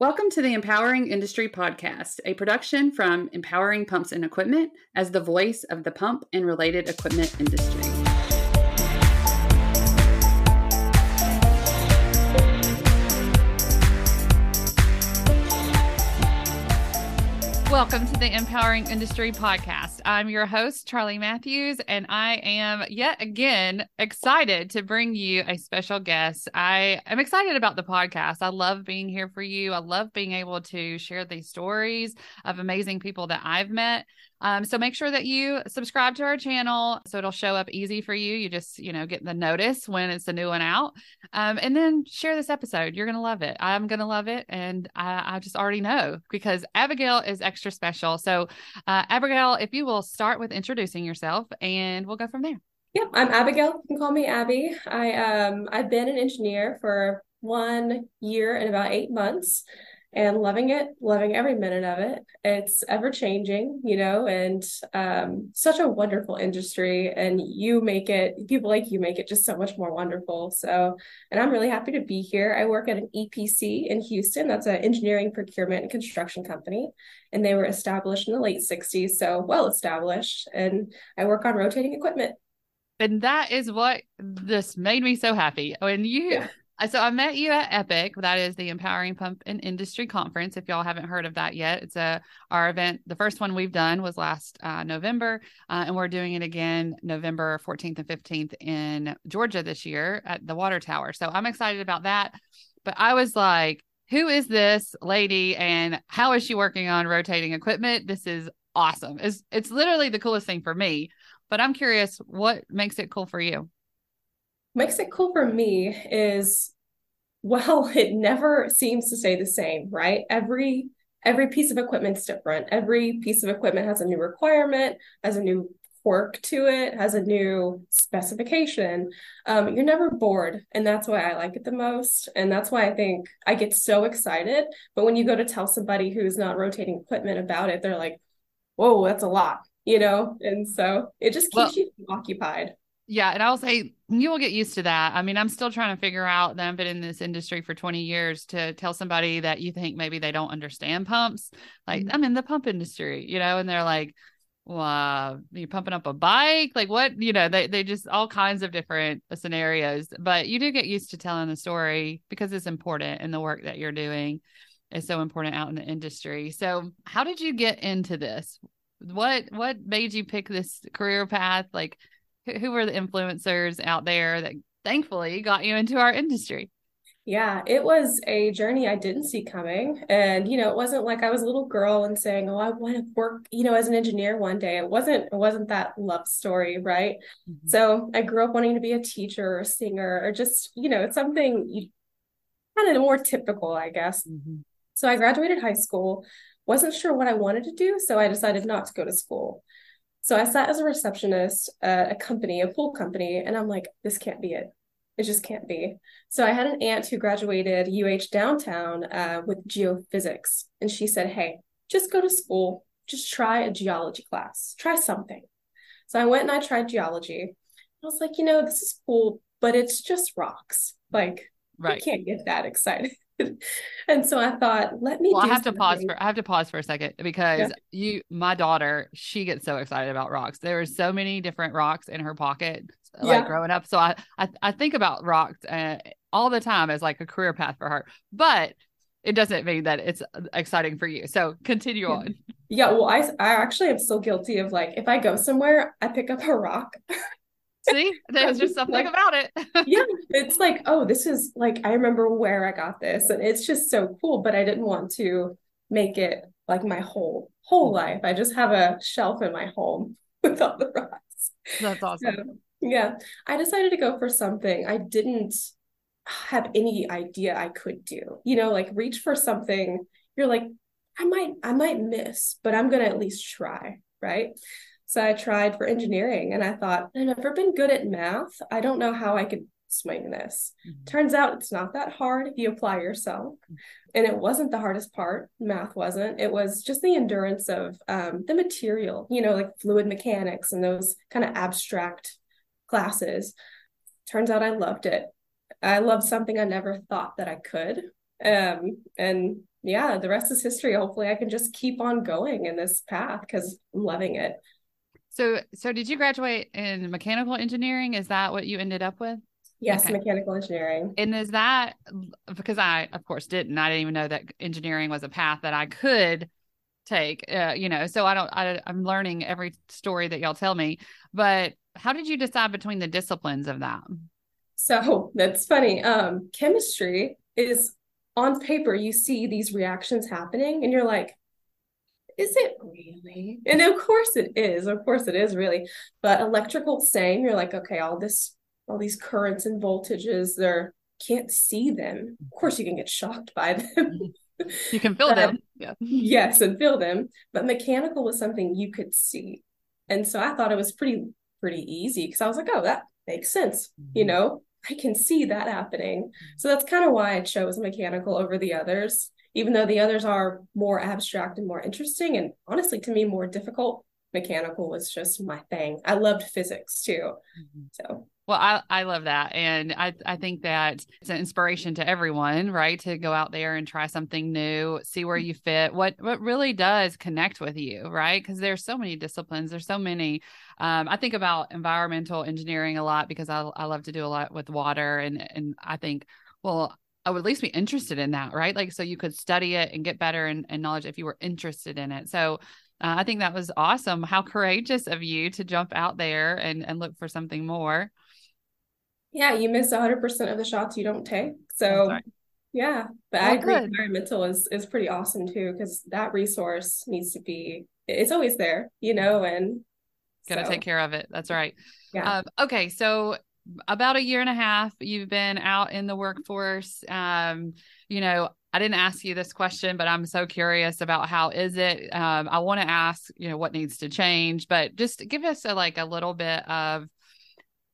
Welcome to the Empowering Industry Podcast, a production from Empowering Pumps and Equipment as the voice of the pump and related equipment industry. Welcome to the Empowering Industry Podcast. I'm your host, Charlie Matthews, and I am yet again excited to bring you a special guest. I am excited about the podcast. I love being here for you. I love being able to share these stories of amazing people that I've met. Um, so make sure that you subscribe to our channel so it'll show up easy for you. You just, you know, get the notice when it's a new one out. Um, and then share this episode. You're going to love it. I'm going to love it. And I, I, just already know because Abigail is extra special. So, uh, Abigail, if you will start with introducing yourself and we'll go from there. Yep, I'm Abigail. You can call me Abby. I um I've been an engineer for one year and about eight months and loving it, loving every minute of it. It's ever changing, you know, and um, such a wonderful industry. And you make it, people like you make it just so much more wonderful. So, and I'm really happy to be here. I work at an EPC in Houston. That's an engineering, procurement, and construction company. And they were established in the late 60s, so well established. And I work on rotating equipment. And that is what this made me so happy. When you yeah. So I met you at Epic. That is the Empowering Pump and Industry Conference. If y'all haven't heard of that yet, it's a our event. The first one we've done was last uh, November, uh, and we're doing it again November 14th and 15th in Georgia this year at the Water Tower. So I'm excited about that. But I was like, who is this lady, and how is she working on rotating equipment? This is awesome. It's it's literally the coolest thing for me. But I'm curious, what makes it cool for you? Makes it cool for me is well it never seems to stay the same right? Every every piece of equipment's different. Every piece of equipment has a new requirement has a new quirk to it has a new specification. Um, you're never bored and that's why i like it the most and that's why i think i get so excited. But when you go to tell somebody who's not rotating equipment about it they're like whoa that's a lot you know? And so it just keeps well, you occupied yeah, and I'll say you will get used to that. I mean, I'm still trying to figure out that I've been in this industry for 20 years to tell somebody that you think maybe they don't understand pumps. Like, mm-hmm. I'm in the pump industry, you know, and they're like, well, uh, you're pumping up a bike. Like what, you know, they, they just all kinds of different scenarios, but you do get used to telling the story because it's important in the work that you're doing is so important out in the industry. So how did you get into this? What, what made you pick this career path? Like, who were the influencers out there that thankfully got you into our industry? Yeah, it was a journey I didn't see coming. And, you know, it wasn't like I was a little girl and saying, Oh, I want to work, you know, as an engineer one day. It wasn't, it wasn't that love story, right? Mm-hmm. So I grew up wanting to be a teacher or a singer or just, you know, it's something you kind of more typical, I guess. Mm-hmm. So I graduated high school, wasn't sure what I wanted to do. So I decided not to go to school. So I sat as a receptionist at a company, a pool company, and I'm like, this can't be it. It just can't be. So I had an aunt who graduated UH downtown uh, with geophysics, and she said, hey, just go to school, just try a geology class, try something. So I went and I tried geology. I was like, you know, this is cool, but it's just rocks. Like, right. I can't get that excited. and so I thought, let me. Well, I have something. to pause for. I have to pause for a second because yeah. you, my daughter, she gets so excited about rocks. There are so many different rocks in her pocket, like yeah. growing up. So I, I, I think about rocks uh, all the time as like a career path for her, but it doesn't mean that it's exciting for you. So continue yeah. on. Yeah, well, I I actually am still guilty of like if I go somewhere, I pick up a rock See, there's just something like, about it. yeah, it's like, oh, this is like I remember where I got this, and it's just so cool. But I didn't want to make it like my whole whole life. I just have a shelf in my home with all the rocks. That's awesome. So, yeah, I decided to go for something I didn't have any idea I could do. You know, like reach for something. You're like, I might, I might miss, but I'm gonna at least try, right? So I tried for engineering and I thought, I've never been good at math. I don't know how I could swing this. Mm-hmm. Turns out it's not that hard if you apply yourself. And it wasn't the hardest part. Math wasn't. It was just the endurance of um, the material, you know, like fluid mechanics and those kind of abstract classes. Turns out I loved it. I loved something I never thought that I could. Um, and yeah, the rest is history. Hopefully I can just keep on going in this path because I'm loving it. So, so did you graduate in mechanical engineering? Is that what you ended up with? Yes, okay. mechanical engineering. And is that because I, of course, didn't. I didn't even know that engineering was a path that I could take. Uh, you know, so I don't. I, I'm learning every story that y'all tell me. But how did you decide between the disciplines of that? So that's funny. Um, chemistry is on paper. You see these reactions happening, and you're like, is it really? And of course it is. Of course it is really. But electrical, same. You're like, okay, all this, all these currents and voltages, they're can't see them. Of course, you can get shocked by them. you can feel them. Yeah. Yes, and feel them. But mechanical was something you could see. And so I thought it was pretty, pretty easy because I was like, oh, that makes sense. Mm-hmm. You know, I can see that happening. So that's kind of why I chose mechanical over the others even though the others are more abstract and more interesting and honestly to me more difficult mechanical was just my thing. I loved physics too. Mm-hmm. so. Well I, I love that. And I, I think that it's an inspiration to everyone right to go out there and try something new see where you fit. What what really does connect with you right? Because there's so many disciplines. There's so many um, i think about environmental engineering a lot because I, I love to do a lot with water and and i think well I would at least be interested in that, right? Like, so you could study it and get better and, and knowledge if you were interested in it. So uh, I think that was awesome. How courageous of you to jump out there and, and look for something more. Yeah, you miss 100% of the shots you don't take. So, yeah, but well, I agree. Good. Environmental is, is pretty awesome too, because that resource needs to be, it's always there, you know, and got to so. take care of it. That's right. Yeah. Um, okay. So about a year and a half you've been out in the workforce. Um, you know i didn't ask you this question but i'm so curious about how is it? Um, i want to ask you know what needs to change but just give us a, like a little bit of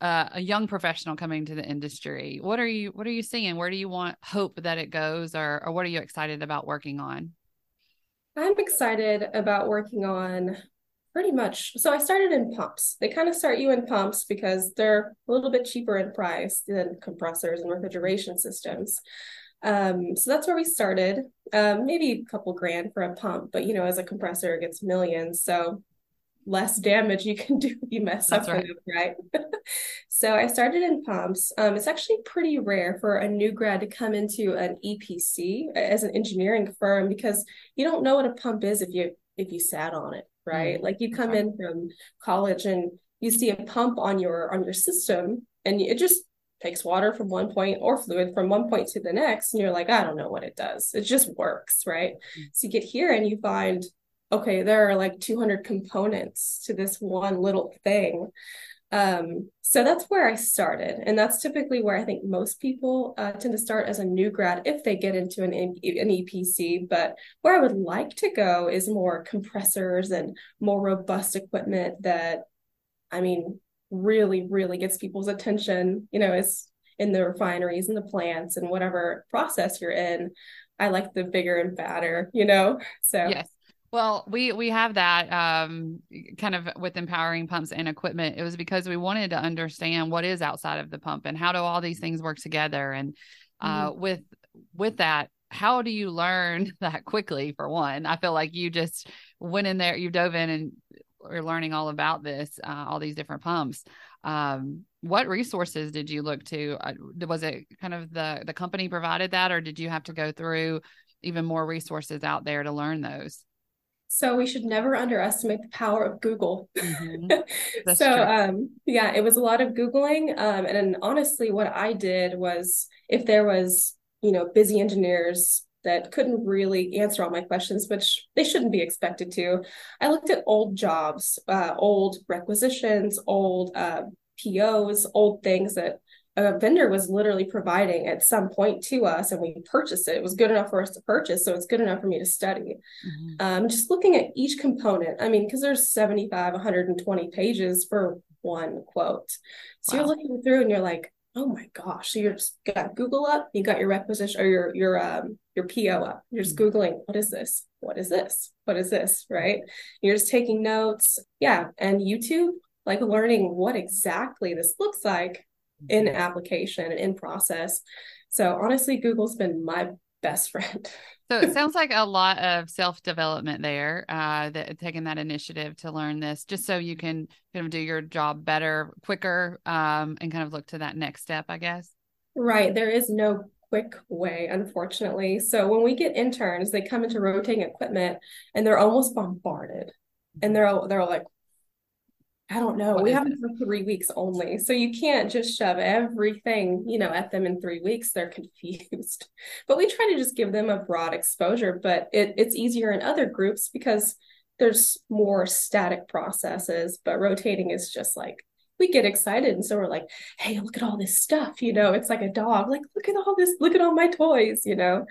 uh, a young professional coming to the industry. What are you what are you seeing? Where do you want hope that it goes or or what are you excited about working on? I'm excited about working on Pretty much. So I started in pumps. They kind of start you in pumps because they're a little bit cheaper in price than compressors and refrigeration systems. Um, so that's where we started. Um, maybe a couple grand for a pump, but you know, as a compressor, it gets millions. So less damage you can do if you mess that's up right. Them, right? so I started in pumps. Um, it's actually pretty rare for a new grad to come into an EPC as an engineering firm because you don't know what a pump is if you if you sat on it right? Mm-hmm. Like you come in from college and you see a pump on your on your system and it just takes water from one point or fluid from one point to the next and you're like I don't know what it does. It just works, right? Mm-hmm. So you get here and you find okay, there are like 200 components to this one little thing. Um, so that's where I started. And that's typically where I think most people uh, tend to start as a new grad if they get into an, an EPC. But where I would like to go is more compressors and more robust equipment that, I mean, really, really gets people's attention, you know, is in the refineries and the plants and whatever process you're in. I like the bigger and badder, you know? So, yes. Well, we we have that um, kind of with empowering pumps and equipment. It was because we wanted to understand what is outside of the pump and how do all these things work together. And uh, mm-hmm. with with that, how do you learn that quickly? For one, I feel like you just went in there, you dove in, and are learning all about this, uh, all these different pumps. Um, what resources did you look to? Uh, was it kind of the the company provided that, or did you have to go through even more resources out there to learn those? So we should never underestimate the power of Google. Mm-hmm. so um, yeah, it was a lot of Googling. Um, and honestly, what I did was if there was, you know, busy engineers that couldn't really answer all my questions, which they shouldn't be expected to, I looked at old jobs, uh, old requisitions, old uh, POs, old things that a vendor was literally providing at some point to us and we purchased it. It was good enough for us to purchase. So it's good enough for me to study. Mm-hmm. Um, just looking at each component. I mean, because there's 75, 120 pages for one quote. So wow. you're looking through and you're like, oh my gosh. So you're just got Google up, you got your requisition or your your um your PO up. You're just mm-hmm. Googling, what is this? What is this? What is this? Right. You're just taking notes. Yeah. And YouTube, like learning what exactly this looks like in application and in process. So honestly, Google's been my best friend. so it sounds like a lot of self development there, uh, that taking that initiative to learn this, just so you can kind of do your job better, quicker, um, and kind of look to that next step, I guess. Right. There is no quick way, unfortunately. So when we get interns, they come into rotating equipment and they're almost bombarded, and they're they're like, I don't know. What we have it for three weeks only. So you can't just shove everything, you know, at them in three weeks. They're confused. But we try to just give them a broad exposure, but it, it's easier in other groups because there's more static processes, but rotating is just like we get excited and so we're like hey look at all this stuff you know it's like a dog like look at all this look at all my toys you know?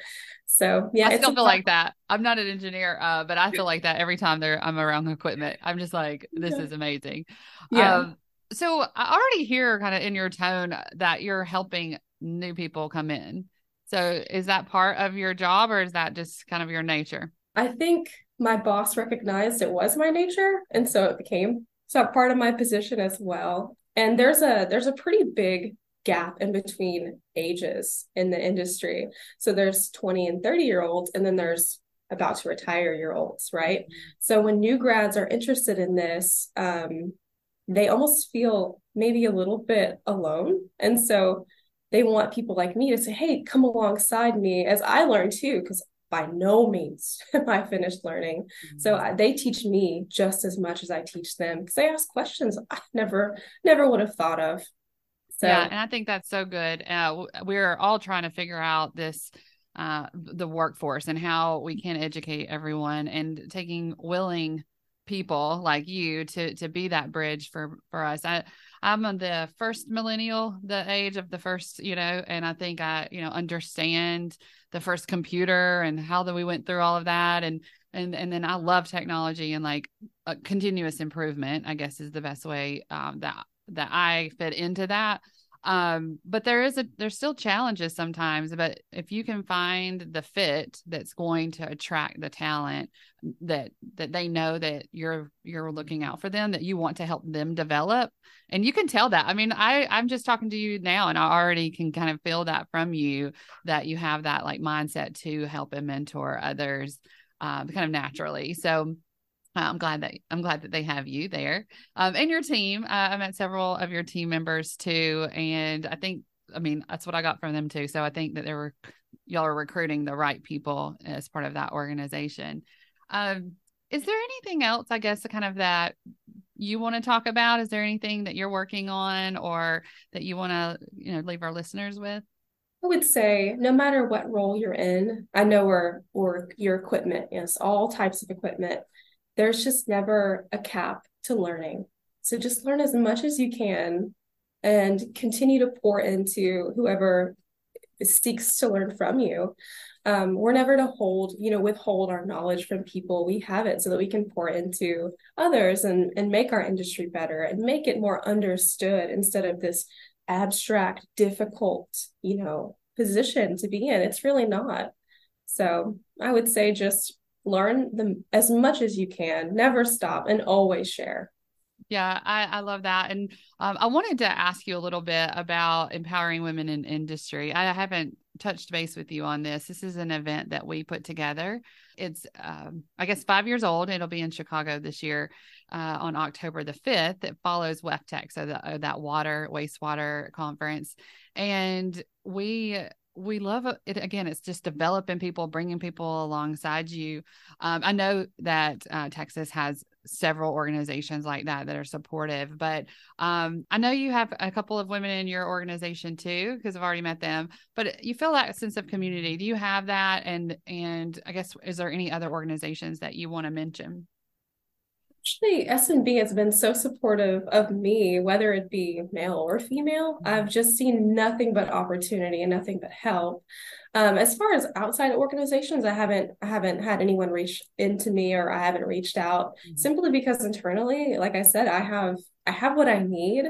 So yeah i still feel like that. I'm not an engineer uh, but i feel like that every time there i'm around the equipment. I'm just like this yeah. is amazing. Yeah. Um, so i already hear kind of in your tone that you're helping new people come in. So is that part of your job or is that just kind of your nature? I think my boss recognized it was my nature and so it became so part of my position as well. And there's a there's a pretty big gap in between ages in the industry. So there's 20 and 30 year olds, and then there's about to retire year olds, right? So when new grads are interested in this, um, they almost feel maybe a little bit alone. And so they want people like me to say, hey, come alongside me as I learn too, because by no means am I finished learning. Mm-hmm. So uh, they teach me just as much as I teach them because they ask questions I never, never would have thought of. So, yeah, and I think that's so good. Uh, we're all trying to figure out this uh, the workforce and how we can educate everyone and taking willing people like you to to be that bridge for for us. I I'm the first millennial, the age of the first, you know, and I think I, you know, understand the first computer and how that we went through all of that. And and and then I love technology and like continuous improvement I guess is the best way um, that that I fit into that um but there is a there's still challenges sometimes but if you can find the fit that's going to attract the talent that that they know that you're you're looking out for them that you want to help them develop and you can tell that. I mean i i'm just talking to you now and i already can kind of feel that from you that you have that like mindset to help and mentor others um, kind of naturally. So I'm glad that I'm glad that they have you there um, and your team. Uh, I met several of your team members too, and I think I mean that's what I got from them too. So I think that they were y'all are recruiting the right people as part of that organization. Um, is there anything else, I guess, kind of that you want to talk about? Is there anything that you're working on or that you want to you know leave our listeners with? I would say no matter what role you're in, I know we're or your equipment, yes, all types of equipment there's just never a cap to learning. So just learn as much as you can and continue to pour into whoever seeks to learn from you. Um, we're never to hold, you know, withhold our knowledge from people. We have it so that we can pour into others and, and make our industry better and make it more understood instead of this abstract, difficult, you know, position to be in. It's really not. So I would say just learn them as much as you can. Never stop and always share. Yeah i, I love that. And um, i wanted to ask you a little bit about empowering women in industry. I haven't touched base with you on this. This is an event that we put together. It's um, i guess five years old. It'll be in chicago this year uh, on october the 5th it follows WEFTEC so the, uh, that water wastewater conference. And we we love it again it's just developing people bringing people alongside you. Um, i know that uh, texas has several organizations like that that are supportive but um, i know you have a couple of women in your organization too because i've already met them but you feel that sense of community. Do you have that? And and i guess is there any other organizations that you want to mention actually S&B has been so supportive of me, whether it be male or female. Mm-hmm. I've just seen nothing but opportunity and nothing but help. Um, as far as outside organizations, I haven't I haven't had anyone reach into me or I haven't reached out mm-hmm. simply because internally, like I said, I have I have what I need,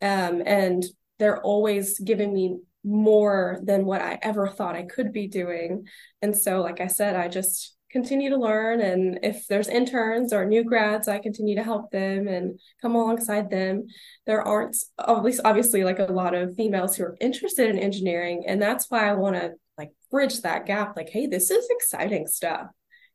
um, and they're always giving me more than what I ever thought I could be doing. And so, like I said, I just continue to learn and if there's interns or new grads i continue to help them and come alongside them. There aren't at least obviously like a lot of females who are interested in engineering and that's why i want to like bridge that gap like hey this is exciting stuff.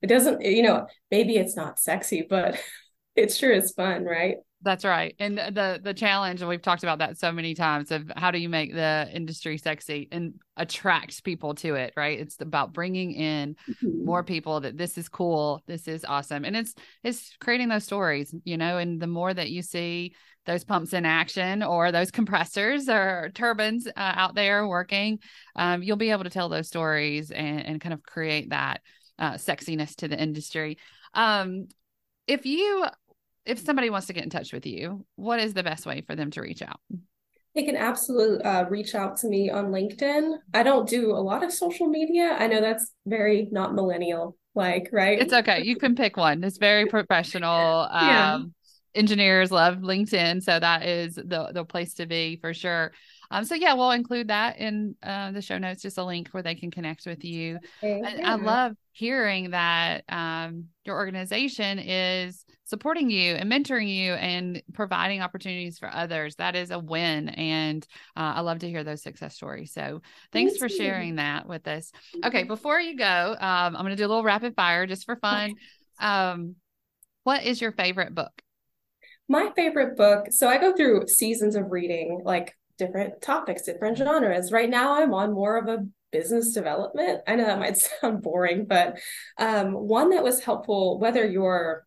It doesn't you know maybe it's not sexy but it sure is fun right that's right. And the the challenge, and we've talked about that so many times of how do you make the industry sexy and attract people to it, right? It's about bringing in mm-hmm. more people that this is cool, this is awesome. And it's it's creating those stories, you know, and the more that you see those pumps in action or those compressors or turbines uh, out there working, um, you'll be able to tell those stories and, and kind of create that uh, sexiness to the industry. Um, if you if somebody wants to get in touch with you, what is the best way for them to reach out? They can absolutely uh, reach out to me on LinkedIn. I don't do a lot of social media. I know that's very not millennial like, right? It's okay. You can pick one. It's very professional. yeah. Um, engineers love LinkedIn, so that is the the place to be for sure. Um, so yeah, we'll include that in uh, the show notes, just a link where they can connect with you. Okay, yeah. I love hearing that um, your organization is supporting you and mentoring you and providing opportunities for others. That is a win, and uh, I love to hear those success stories. So thanks Thank for you. sharing that with us. Okay, before you go, um, I'm going to do a little rapid fire just for fun. Um, what is your favorite book? My favorite book. So I go through seasons of reading, like different topics, different genres. Right now, I'm on more of a business development. I know that might sound boring, but um, one that was helpful, whether you're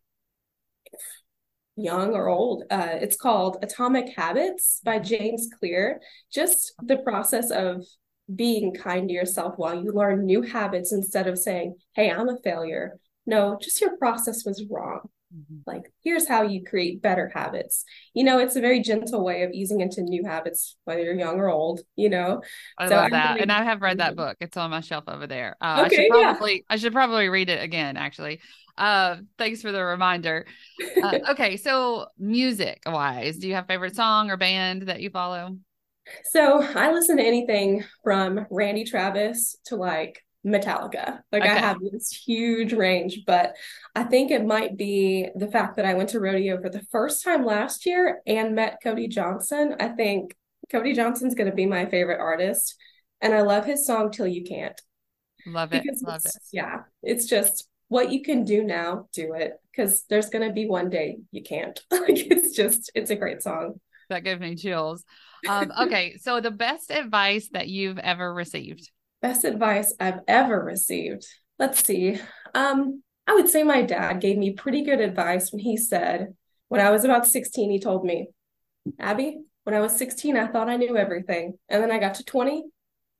young or old, uh, it's called Atomic Habits by James Clear. Just the process of being kind to yourself while you learn new habits instead of saying, Hey, I'm a failure. No, just your process was wrong. Mm-hmm. Like, here's how you create better habits. You know, it's a very gentle way of easing into new habits, whether you're young or old, you know. I so love that. Really- and I have read that book. It's on my shelf over there. Uh, okay, I should probably yeah. I should probably read it again, actually. Uh, thanks for the reminder. Uh, okay, so music wise, do you have favorite song or band that you follow? So I listen to anything from Randy Travis to like Metallica. Like okay. I have this huge range, but I think it might be the fact that I went to rodeo for the first time last year and met Cody Johnson. I think Cody Johnson's going to be my favorite artist, and I love his song "Till You Can't." Love it. Because love it. Yeah, it's just what you can do now. Do it because there's going to be one day you can't. like it's just it's a great song. That gave me chills. Um, okay, so the best advice that you've ever received. Best advice I've ever received. Let's see. Um, I would say my dad gave me pretty good advice when he said, when I was about 16, he told me, Abby, when I was 16, I thought I knew everything. And then I got to 20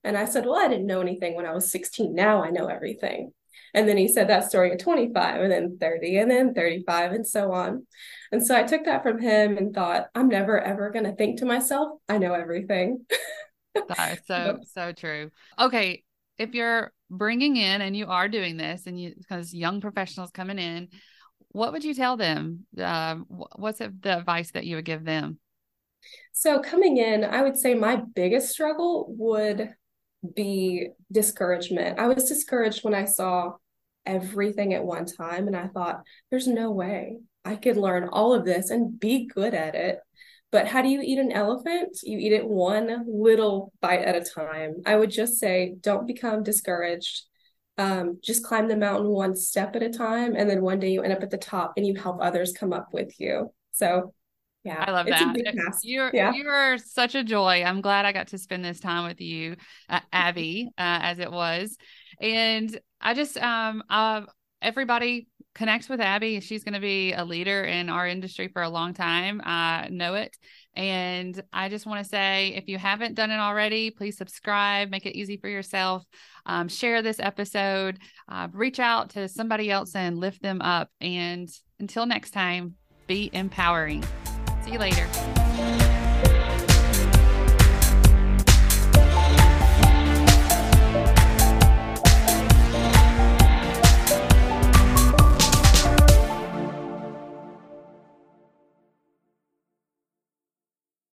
and I said, Well, I didn't know anything when I was 16. Now I know everything. And then he said that story at 25 and then 30 and then 35 and so on. And so I took that from him and thought, I'm never ever going to think to myself, I know everything. that is so so true. Okay, if you're bringing in and you are doing this, and you because young professionals coming in, what would you tell them? Um, what's the advice that you would give them? So coming in, I would say my biggest struggle would be discouragement. I was discouraged when I saw everything at one time, and I thought, "There's no way I could learn all of this and be good at it." But how do you eat an elephant? You eat it one little bite at a time. I would just say don't become discouraged. Um, just climb the mountain one step at a time. And then one day you end up at the top and you help others come up with you. So yeah, I love that. You're yeah. you're such a joy. I'm glad I got to spend this time with you, uh, Abby, uh, as it was, and I just um uh, everybody connect with Abby. She's going to be a leader in our industry for a long time. I know it. And I just want to say if you haven't done it already, please subscribe, make it easy for yourself, um, share this episode, uh, reach out to somebody else and lift them up. And until next time, be empowering. See you later.